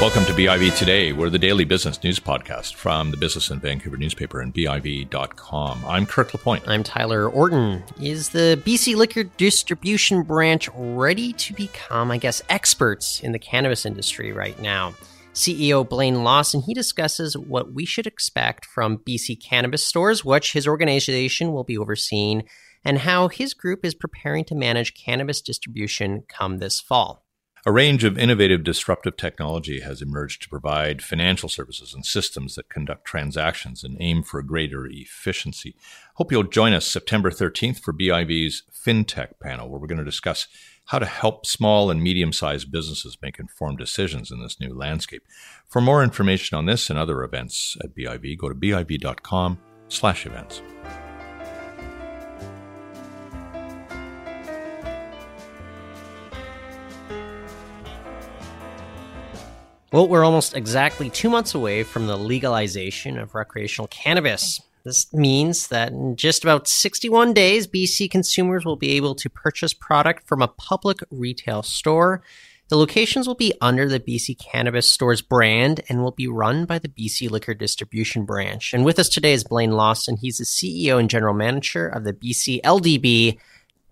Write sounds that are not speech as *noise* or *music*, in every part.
Welcome to BIV Today. We're the daily business news podcast from the Business in Vancouver newspaper and BIV.com. I'm Kirk LaPointe. I'm Tyler Orton. Is the BC Liquor Distribution Branch ready to become, I guess, experts in the cannabis industry right now? CEO Blaine Lawson, he discusses what we should expect from BC cannabis stores, which his organization will be overseeing, and how his group is preparing to manage cannabis distribution come this fall. A range of innovative disruptive technology has emerged to provide financial services and systems that conduct transactions and aim for greater efficiency. Hope you'll join us September 13th for BIV's FinTech panel, where we're going to discuss how to help small and medium sized businesses make informed decisions in this new landscape. For more information on this and other events at BIV, go to biv.com slash events. Well, we're almost exactly two months away from the legalization of recreational cannabis. This means that in just about 61 days, BC consumers will be able to purchase product from a public retail store. The locations will be under the BC Cannabis Stores brand and will be run by the BC Liquor Distribution Branch. And with us today is Blaine Lawson. He's the CEO and general manager of the BC LDB.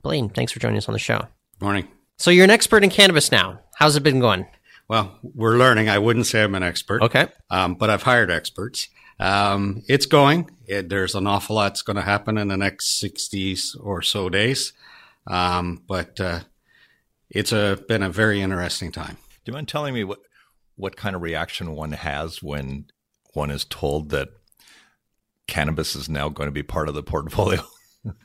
Blaine, thanks for joining us on the show. Morning. So you're an expert in cannabis now. How's it been going? Well, we're learning. I wouldn't say I'm an expert. Okay. Um, but I've hired experts. Um, it's going. It, there's an awful lot that's going to happen in the next 60 or so days. Um, but uh, it's a, been a very interesting time. Do you mind telling me what, what kind of reaction one has when one is told that cannabis is now going to be part of the portfolio?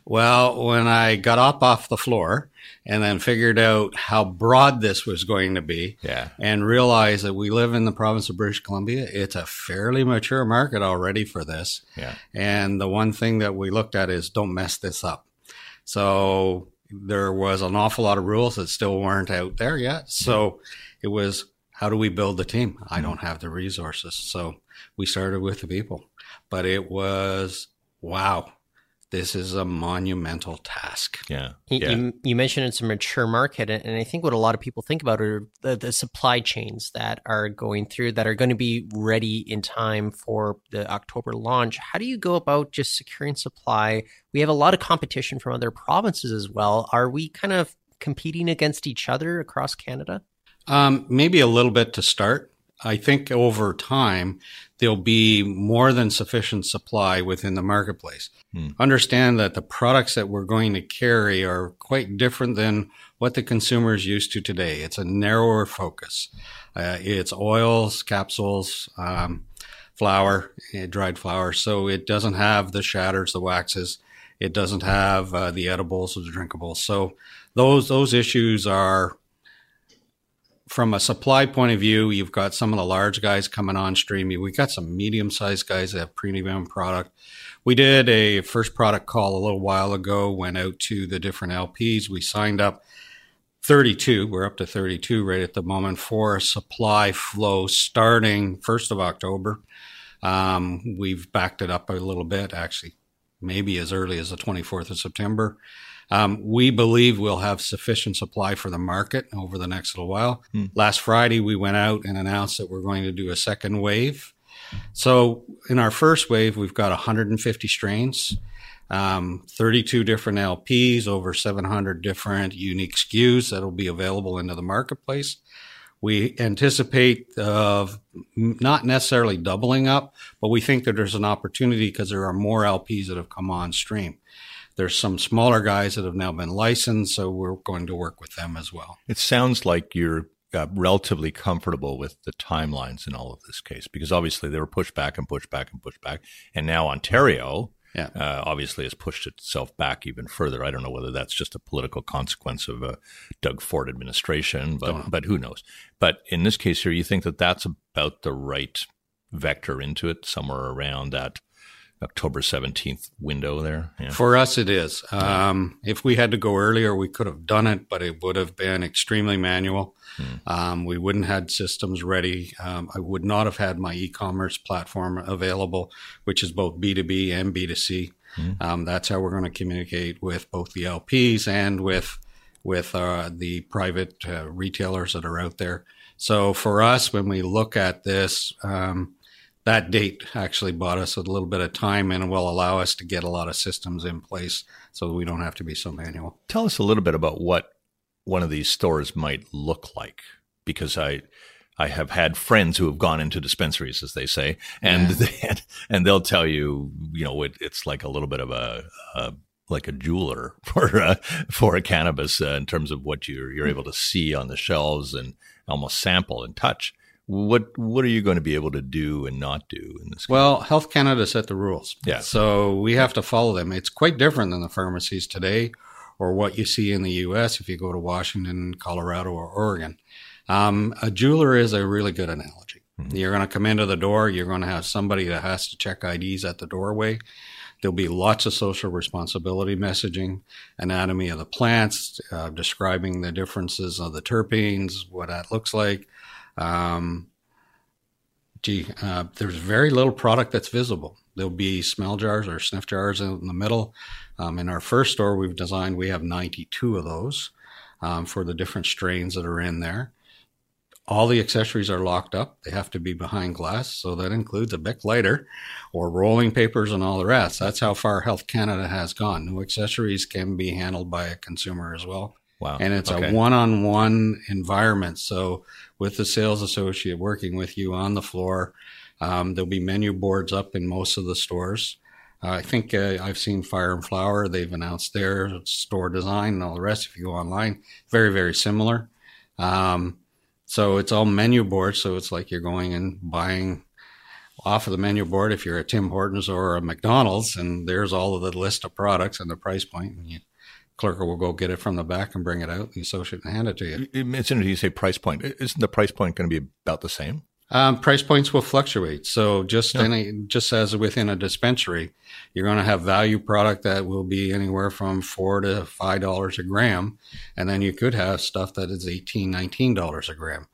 Well, when I got up off the floor and then figured out how broad this was going to be, yeah, and realized that we live in the province of British Columbia, it's a fairly mature market already for this. Yeah, and the one thing that we looked at is don't mess this up. So there was an awful lot of rules that still weren't out there yet. So it was how do we build the team? I don't have the resources, so we started with the people, but it was wow this is a monumental task. Yeah. yeah. You, you, mentioned it's a mature market, and I think what a lot of people think about are the, the, supply chains that are going through that are going to be ready in time for the October launch. How do you go about just securing supply? We have a lot of competition from other provinces as well. Are we kind of competing against each other across Canada? Um, maybe a little bit to start. I think over time, there'll be more than sufficient supply within the marketplace. Hmm. Understand that the products that we're going to carry are quite different than what the consumer is used to today. It's a narrower focus. Uh, it's oils, capsules, um, flour, eh, dried flour. So it doesn't have the shatters, the waxes. It doesn't have uh, the edibles or the drinkables. So those those issues are from a supply point of view, you've got some of the large guys coming on stream. We've got some medium sized guys that have premium product. We did a first product call a little while ago, went out to the different LPs. We signed up 32. We're up to 32 right at the moment for supply flow starting 1st of October. Um, we've backed it up a little bit, actually, maybe as early as the 24th of September. Um, we believe we'll have sufficient supply for the market over the next little while. Hmm. Last Friday, we went out and announced that we're going to do a second wave. So in our first wave, we've got 150 strains, um, 32 different LPs, over 700 different unique SKUs that'll be available into the marketplace. We anticipate uh, not necessarily doubling up, but we think that there's an opportunity because there are more LPs that have come on stream. There's some smaller guys that have now been licensed, so we're going to work with them as well. It sounds like you're uh, relatively comfortable with the timelines in all of this case because obviously they were pushed back and pushed back and pushed back, and now Ontario. Yeah. Uh, obviously has pushed itself back even further. I don't know whether that's just a political consequence of a Doug Ford administration, but but who knows? But in this case here, you think that that's about the right vector into it, somewhere around that October 17th window there? Yeah. For us, it is. Um, if we had to go earlier, we could have done it, but it would have been extremely manual. Hmm. Um, we wouldn't have had systems ready. Um, I would not have had my e-commerce platform available, which is both B2B and B2C. Hmm. Um, that's how we're going to communicate with both the LPs and with with uh, the private uh, retailers that are out there. So for us, when we look at this, um, that date actually bought us a little bit of time and will allow us to get a lot of systems in place so we don't have to be so manual. Tell us a little bit about what one of these stores might look like because I I have had friends who have gone into dispensaries, as they say, and yeah. *laughs* they, and they'll tell you, you know, it, it's like a little bit of a, a like a jeweler *laughs* for uh, for a cannabis uh, in terms of what you're you're able to see on the shelves and almost sample and touch. What what are you going to be able to do and not do in this? Well, Health Canada set the rules, yeah. So we have to follow them. It's quite different than the pharmacies today, or what you see in the U.S. if you go to Washington, Colorado, or Oregon. Um, a jeweler is a really good analogy. Mm-hmm. You're going to come into the door. You're going to have somebody that has to check IDs at the doorway. There'll be lots of social responsibility messaging, anatomy of the plants, uh, describing the differences of the terpenes, what that looks like. Um, gee, uh, there's very little product that's visible. There'll be smell jars or sniff jars in the middle. Um, in our first store we've designed, we have 92 of those um, for the different strains that are in there all the accessories are locked up. They have to be behind glass. So that includes a Bic lighter or rolling papers and all the rest. That's how far Health Canada has gone. New accessories can be handled by a consumer as well. Wow. And it's okay. a one on one environment. So with the sales associate working with you on the floor, um, there'll be menu boards up in most of the stores. Uh, I think uh, I've seen Fire and Flower. They've announced their store design and all the rest. If you go online, very, very similar. Um, so it's all menu boards. So it's like you're going and buying off of the menu board if you're a Tim Hortons or a McDonald's, and there's all of the list of products and the price point, and you clerk will go get it from the back and bring it out. The associate and hand it to you. It's interesting you say price point. Isn't the price point going to be about the same? Um, price points will fluctuate. So just yeah. any, just as within a dispensary, you're going to have value product that will be anywhere from four to five dollars a gram, and then you could have stuff that is eighteen, nineteen dollars a gram,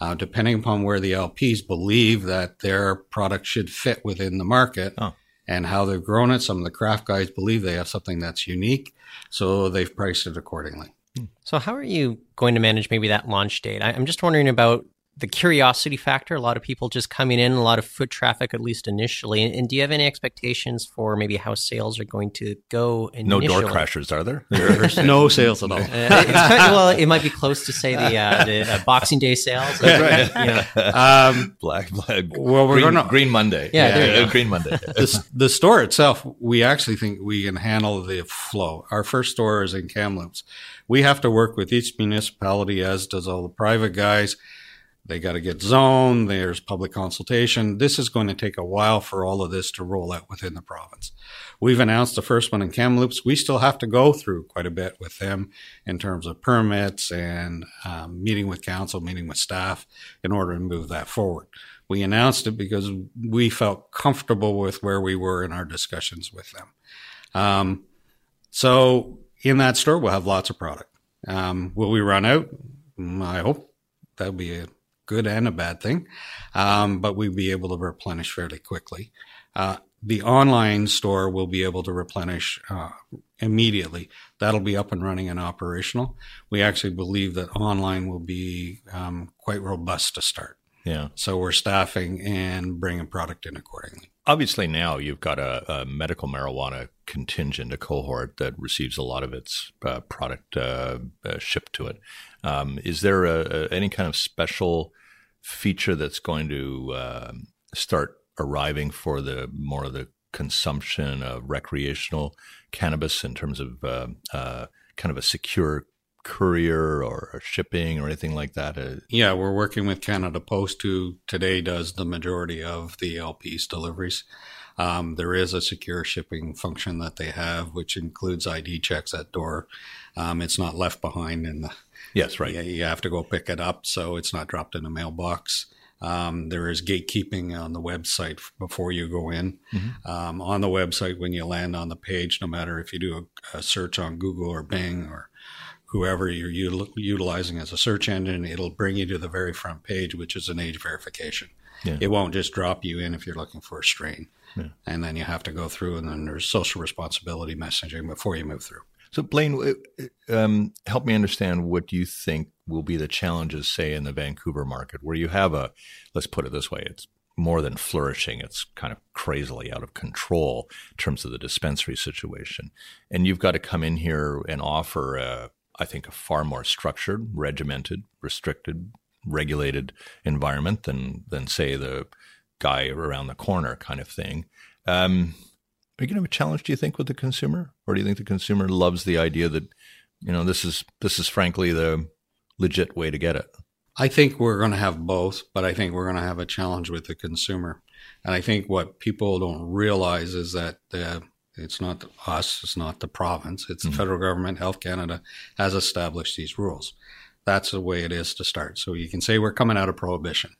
uh, depending upon where the LPs believe that their product should fit within the market. Oh. And how they've grown it. Some of the craft guys believe they have something that's unique, so they've priced it accordingly. Hmm. So, how are you going to manage maybe that launch date? I'm just wondering about the curiosity factor, a lot of people just coming in, a lot of foot traffic, at least initially. And, and do you have any expectations for maybe how sales are going to go initially? No door crashers, are there? *laughs* no sales at all. *laughs* Uh, kind of, well, it might be close to say the, uh, the uh, Boxing Day sales. *laughs* right. You know. um, black, black. Well, we're green, going Green Monday. Yeah, yeah Green Monday. the, the store itself, we actually think we can handle the flow. Our first store is in Kamloops. We have to work with each municipality, as does all the private guys they got to get zoned. There's public consultation. This is going to take a while for all of this to roll out within the province. We've announced the first one in Kamloops. We still have to go through quite a bit with them in terms of permits and um, meeting with council, meeting with staff in order to move that forward. We announced it because we felt comfortable with where we were in our discussions with them. Um, so in that store, we'll have lots of product. Um, will we run out? Mm, I hope that'll be a good and a bad thing, um, but we'll be able to replenish fairly quickly. Uh, the online store will be able to replenish uh, immediately. That'll be up and running and operational. We actually believe that online will be um, quite robust to start. Yeah. So we're staffing and bringing product in accordingly. Obviously, now you've got a, a medical marijuana contingent, a cohort that receives a lot of its uh, product uh, uh, shipped to it. Um, is there a, a, any kind of special feature that's going to uh, start arriving for the more of the consumption of recreational cannabis in terms of uh, uh, kind of a secure courier or shipping or anything like that? Uh, yeah, we're working with Canada Post, who today does the majority of the LP's deliveries. Um, there is a secure shipping function that they have, which includes ID checks at door. Um, it's not left behind in the Yes, right. You, you have to go pick it up, so it's not dropped in a mailbox. Um, there is gatekeeping on the website before you go in. Mm-hmm. Um, on the website, when you land on the page, no matter if you do a, a search on Google or Bing or whoever you're util- utilizing as a search engine, it'll bring you to the very front page, which is an age verification. Yeah. It won't just drop you in if you're looking for a strain. Yeah. And then you have to go through, and then there's social responsibility messaging before you move through. So, Blaine, um, help me understand what you think will be the challenges, say, in the Vancouver market, where you have a, let's put it this way, it's more than flourishing. It's kind of crazily out of control in terms of the dispensary situation. And you've got to come in here and offer, a, I think, a far more structured, regimented, restricted, regulated environment than, than say, the guy around the corner kind of thing. Um, are you going to have a challenge, do you think, with the consumer? Or do you think the consumer loves the idea that, you know, this is, this is frankly the legit way to get it? I think we're going to have both, but I think we're going to have a challenge with the consumer. And I think what people don't realize is that uh, it's not us, it's not the province, it's mm-hmm. the federal government. Health Canada has established these rules. That's the way it is to start. So you can say we're coming out of prohibition.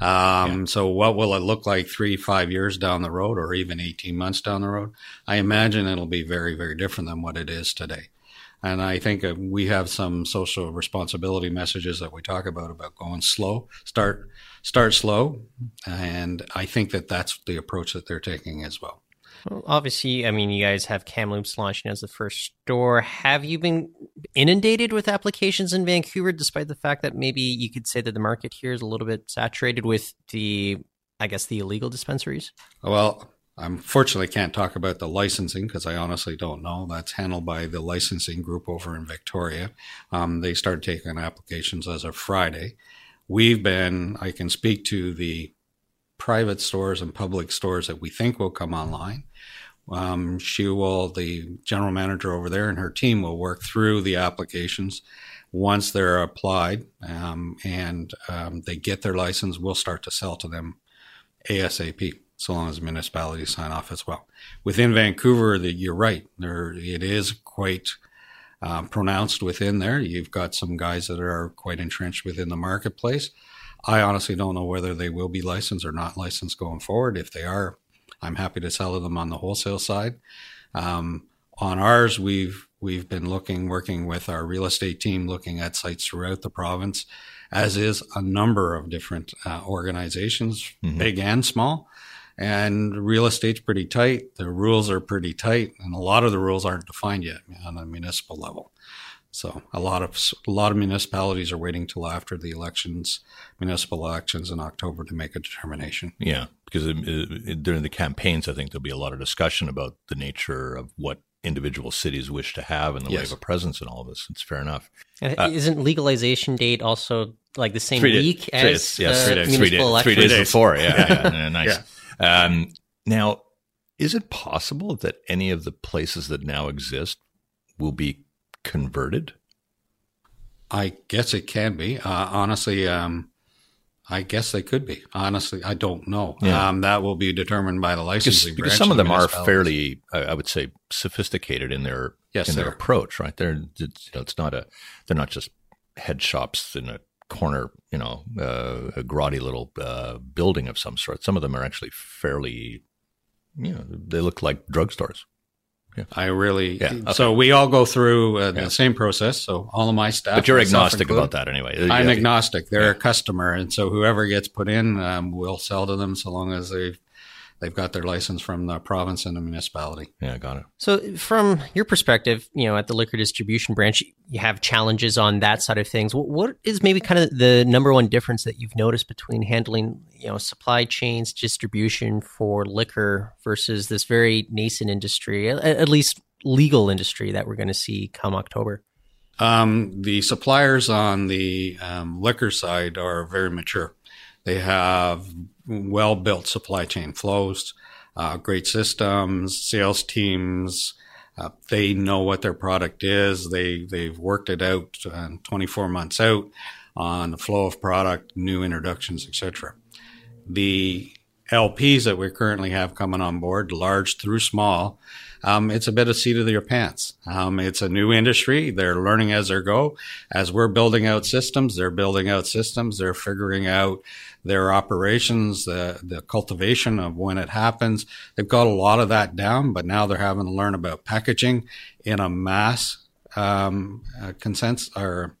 Um, yeah. So what will it look like three, five years down the road, or even 18 months down the road? I imagine it'll be very, very different than what it is today. And I think uh, we have some social responsibility messages that we talk about about going slow, start start slow, and I think that that's the approach that they're taking as well. Well, obviously, I mean, you guys have Kamloops launching as the first store. Have you been inundated with applications in Vancouver, despite the fact that maybe you could say that the market here is a little bit saturated with the, I guess, the illegal dispensaries? Well, I Unfortunately, can't talk about the licensing because I honestly don't know. That's handled by the licensing group over in Victoria. Um, they started taking applications as of Friday. We've been, I can speak to the private stores and public stores that we think will come online. Um, she will, the general manager over there and her team will work through the applications once they're applied um, and um, they get their license. We'll start to sell to them ASAP so long as municipalities sign off as well. Within Vancouver, the, you're right. There, it is quite um, pronounced within there. You've got some guys that are quite entrenched within the marketplace. I honestly don't know whether they will be licensed or not licensed going forward. If they are, I'm happy to sell them on the wholesale side. Um, on ours, we've we've been looking, working with our real estate team, looking at sites throughout the province, as is a number of different uh, organizations, mm-hmm. big and small and real estate's pretty tight. The rules are pretty tight, and a lot of the rules aren't defined yet on a municipal level. So a lot of a lot of municipalities are waiting till after the elections, municipal elections in October, to make a determination. Yeah, because it, it, during the campaigns, I think there'll be a lot of discussion about the nature of what individual cities wish to have in the yes. way of a presence in all of this. It's fair enough. Uh, Isn't legalization date also like the same week day, as three, yes, three days, three, days, three days before? Yeah, yeah, *laughs* yeah nice. Yeah. Um, now, is it possible that any of the places that now exist will be converted? I guess it can be. Uh, honestly, um, I guess they could be. Honestly, I don't know. Yeah. Um, that will be determined by the licensing. Because, because some of them are fairly, I would say, sophisticated in their yes, in their approach. Right? They're it's, you know, it's not a they're not just head shops in a corner, you know, uh, a grotty little uh, building of some sort. Some of them are actually fairly, you know, they look like drugstores. Yeah. I really, yeah. Okay. So we all go through uh, the yeah. same process. So all of my staff. But you're agnostic about that anyway. I'm agnostic. They're a customer, and so whoever gets put in, um, we'll sell to them so long as they've they've got their license from the province and the municipality. Yeah, got it. So, from your perspective, you know, at the liquor distribution branch, you have challenges on that side of things. What is maybe kind of the number one difference that you've noticed between handling, you know, supply chains, distribution for liquor versus this very nascent industry, at least legal industry that we're going to see come October? Um, the suppliers on the um, liquor side are very mature. They have well built supply chain flows, uh, great systems, sales teams. Uh, they know what their product is. They they've worked it out uh, 24 months out on the flow of product, new introductions, etc. The LPs that we currently have coming on board, large through small, um, it's a bit of seat of your pants. Um, it's a new industry. They're learning as they go. As we're building out systems, they're building out systems. They're figuring out their operations, the, the cultivation of when it happens. They've got a lot of that down, but now they're having to learn about packaging in a mass um, uh, consent or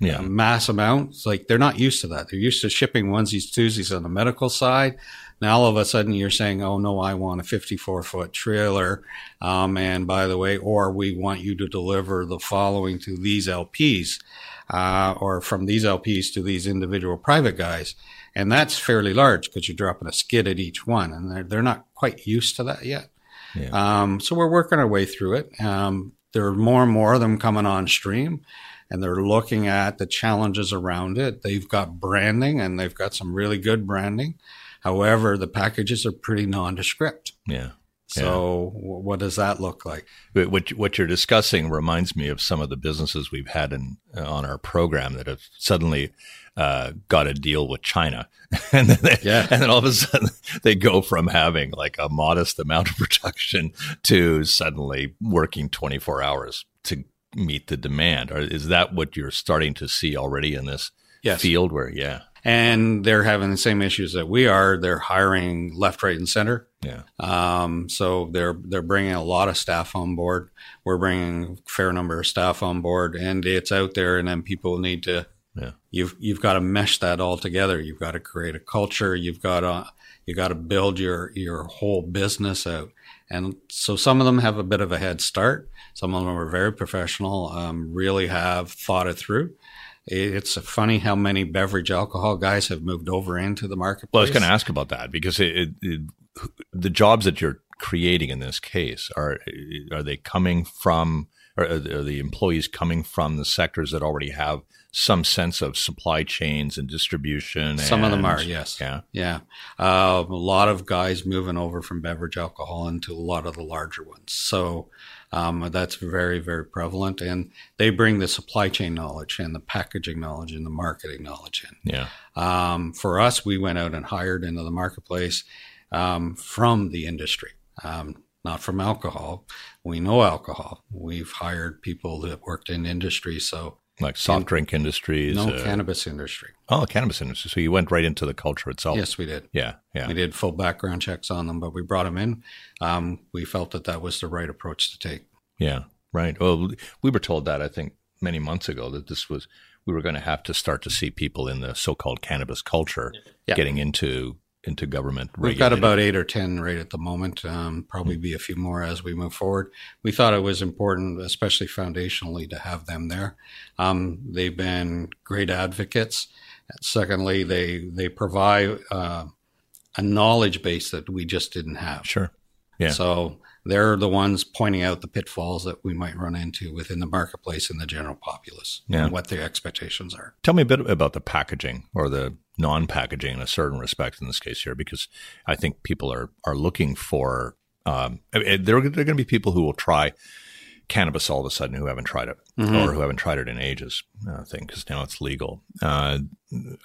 yeah. mass amounts. Like they're not used to that. They're used to shipping onesies, twosies on the medical side. Now all of a sudden you're saying, "Oh no, I want a 54 foot trailer," um, and by the way, or we want you to deliver the following to these LPs, uh, or from these LPs to these individual private guys, and that's fairly large because you're dropping a skid at each one, and they're they're not quite used to that yet. Yeah. Um, so we're working our way through it. Um, there are more and more of them coming on stream and they're looking at the challenges around it. They've got branding and they've got some really good branding. However, the packages are pretty nondescript. Yeah. So, yeah. what does that look like? What what you're discussing reminds me of some of the businesses we've had in on our program that have suddenly uh, got a deal with China, *laughs* and then they, yeah. and then all of a sudden *laughs* they go from having like a modest amount of *laughs* production to suddenly working 24 hours to meet the demand. Or is that what you're starting to see already in this yes. field? Where yeah, and they're having the same issues that we are. They're hiring left, right, and center. Yeah. Um, so they're they're bringing a lot of staff on board. We're bringing a fair number of staff on board, and it's out there. And then people need to. Yeah. You've you've got to mesh that all together. You've got to create a culture. You've got to you got to build your your whole business out. And so some of them have a bit of a head start. Some of them are very professional. Um, really have thought it through it's funny how many beverage alcohol guys have moved over into the marketplace. Well, I was going to ask about that because it, it, the jobs that you're creating in this case are are they coming from are, are the employees coming from the sectors that already have some sense of supply chains and distribution? Some and, of them are, yes. Yeah. Yeah. Uh, a lot of guys moving over from beverage alcohol into a lot of the larger ones. So um, that's very, very prevalent. And they bring the supply chain knowledge and the packaging knowledge and the marketing knowledge in. Yeah. Um, for us, we went out and hired into the marketplace um, from the industry. Um, not from alcohol. We know alcohol. We've hired people that worked in industry. So like soft drink industries? No, uh, cannabis industry. Oh, cannabis industry. So you went right into the culture itself. Yes, we did. Yeah, yeah. We did full background checks on them, but we brought them in. Um, we felt that that was the right approach to take. Yeah, right. Well, we were told that I think many months ago that this was we were going to have to start to see people in the so-called cannabis culture yeah. getting into into government. We've got about eight or ten right at the moment. Um, probably be a few more as we move forward. We thought it was important, especially foundationally, to have them there. Um, they've been great advocates. Secondly, they they provide uh, a knowledge base that we just didn't have. Sure. Yeah. So they're the ones pointing out the pitfalls that we might run into within the marketplace and the general populace yeah. and what their expectations are. Tell me a bit about the packaging or the non-packaging in a certain respect in this case here, because I think people are are looking for. Um, there, there are going to be people who will try cannabis all of a sudden who haven't tried it mm-hmm. or who haven't tried it in ages. I think because now it's legal. Uh,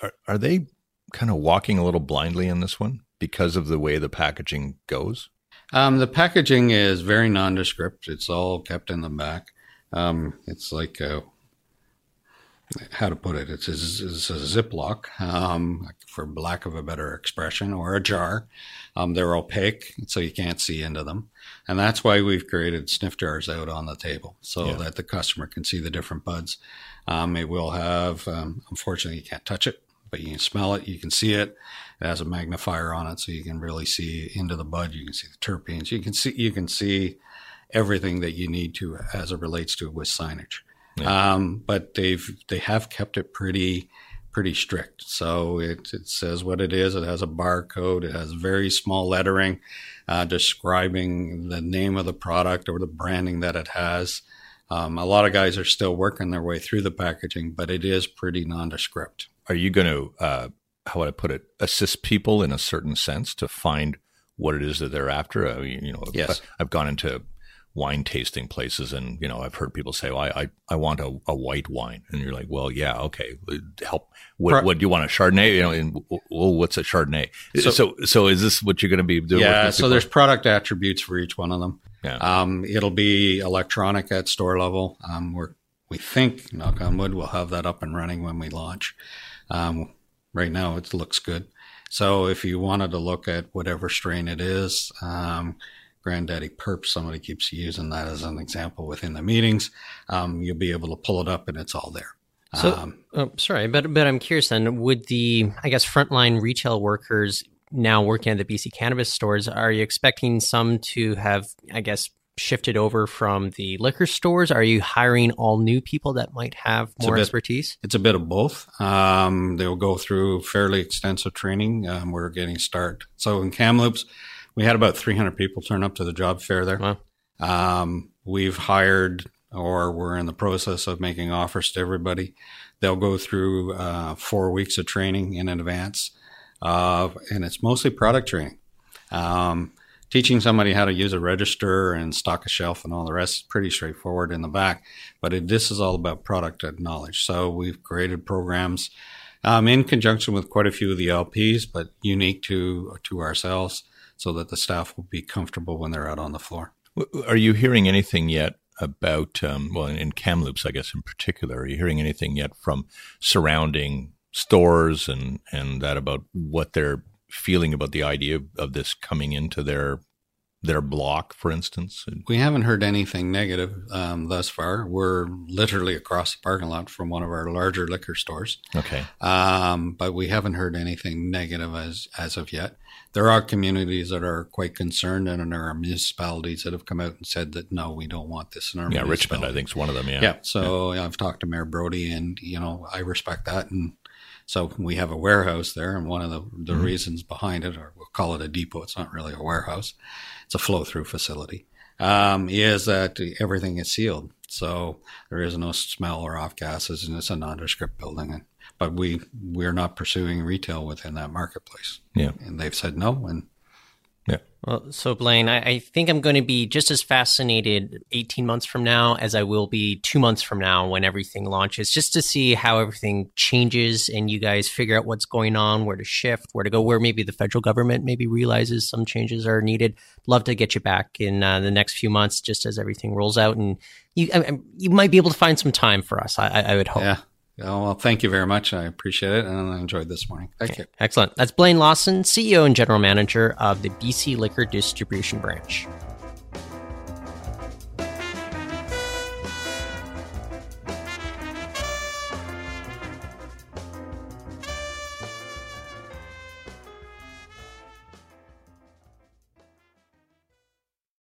are, are they kind of walking a little blindly in this one because of the way the packaging goes? Um, the packaging is very nondescript. It's all kept in the back. Um, it's like a, how to put it? It's a, it's a Ziploc, um, for lack of a better expression, or a jar. Um, they're opaque, so you can't see into them, and that's why we've created sniff jars out on the table so yeah. that the customer can see the different buds. Um, it will have, um, unfortunately, you can't touch it, but you can smell it, you can see it. It has a magnifier on it, so you can really see into the bud. You can see the terpenes. You can see you can see everything that you need to as it relates to it with signage. Yeah. Um, but they've they have kept it pretty pretty strict. So it, it says what it is. It has a barcode. It has very small lettering uh, describing the name of the product or the branding that it has. Um, a lot of guys are still working their way through the packaging, but it is pretty nondescript. Are you going to uh, how would I put it, assist people in a certain sense to find what it is that they're after. I mean, you know, yes. I've gone into wine tasting places and, you know, I've heard people say, well, I, I, I want a, a, white wine. And you're like, well, yeah, okay. Help. What, what do you want? A Chardonnay? You know, and, well, what's a Chardonnay? So, so, so is this what you're going to be doing? Yeah. So there's product attributes for each one of them. Yeah. Um, it'll be electronic at store level. Um, we're, we think, knock on wood, we'll have that up and running when we launch. Um, right now it looks good. So if you wanted to look at whatever strain it is, um, Granddaddy Purp. somebody keeps using that as an example within the meetings. Um, you'll be able to pull it up and it's all there. So, um, oh, sorry, but but I'm curious then. Would the I guess frontline retail workers now working at the BC cannabis stores, are you expecting some to have, I guess, shifted over from the liquor stores? Are you hiring all new people that might have more bit, expertise? It's a bit of both. Um, they'll go through fairly extensive training. Um, we're getting started. So in Kamloops, we had about 300 people turn up to the job fair there. Wow. Um, we've hired or we're in the process of making offers to everybody. They'll go through uh, four weeks of training in advance, uh, and it's mostly product training. Um, teaching somebody how to use a register and stock a shelf and all the rest is pretty straightforward in the back, but it, this is all about product knowledge. So we've created programs um, in conjunction with quite a few of the LPs, but unique to to ourselves, so that the staff will be comfortable when they're out on the floor. Are you hearing anything yet about, um, well, in Kamloops, I guess in particular, are you hearing anything yet from surrounding stores and, and that about what they're feeling about the idea of this coming into their their block, for instance? We haven't heard anything negative um, thus far. We're literally across the parking lot from one of our larger liquor stores. Okay, um, but we haven't heard anything negative as as of yet. There are communities that are quite concerned, and there are municipalities that have come out and said that no, we don't want this in our. Yeah, Richmond, I think, is one of them. Yeah. Yeah. So yeah. I've talked to Mayor Brodie, and you know I respect that, and so we have a warehouse there, and one of the, the mm-hmm. reasons behind it, or we'll call it a depot, it's not really a warehouse, it's a flow through facility, um, is that everything is sealed. So there is no smell or off gases, and it's a nondescript building. And, but we we're not pursuing retail within that marketplace. Yeah, and they've said no, and well, so Blaine, I, I, think I'm going to be just as fascinated 18 months from now as I will be two months from now when everything launches, just to see how everything changes and you guys figure out what's going on, where to shift, where to go, where maybe the federal government maybe realizes some changes are needed. Love to get you back in uh, the next few months, just as everything rolls out, and you I, you might be able to find some time for us. I, I would hope. Yeah. Oh, well, thank you very much. I appreciate it and I enjoyed this morning. Thank okay. you. Excellent. That's Blaine Lawson, CEO and General Manager of the BC Liquor Distribution Branch.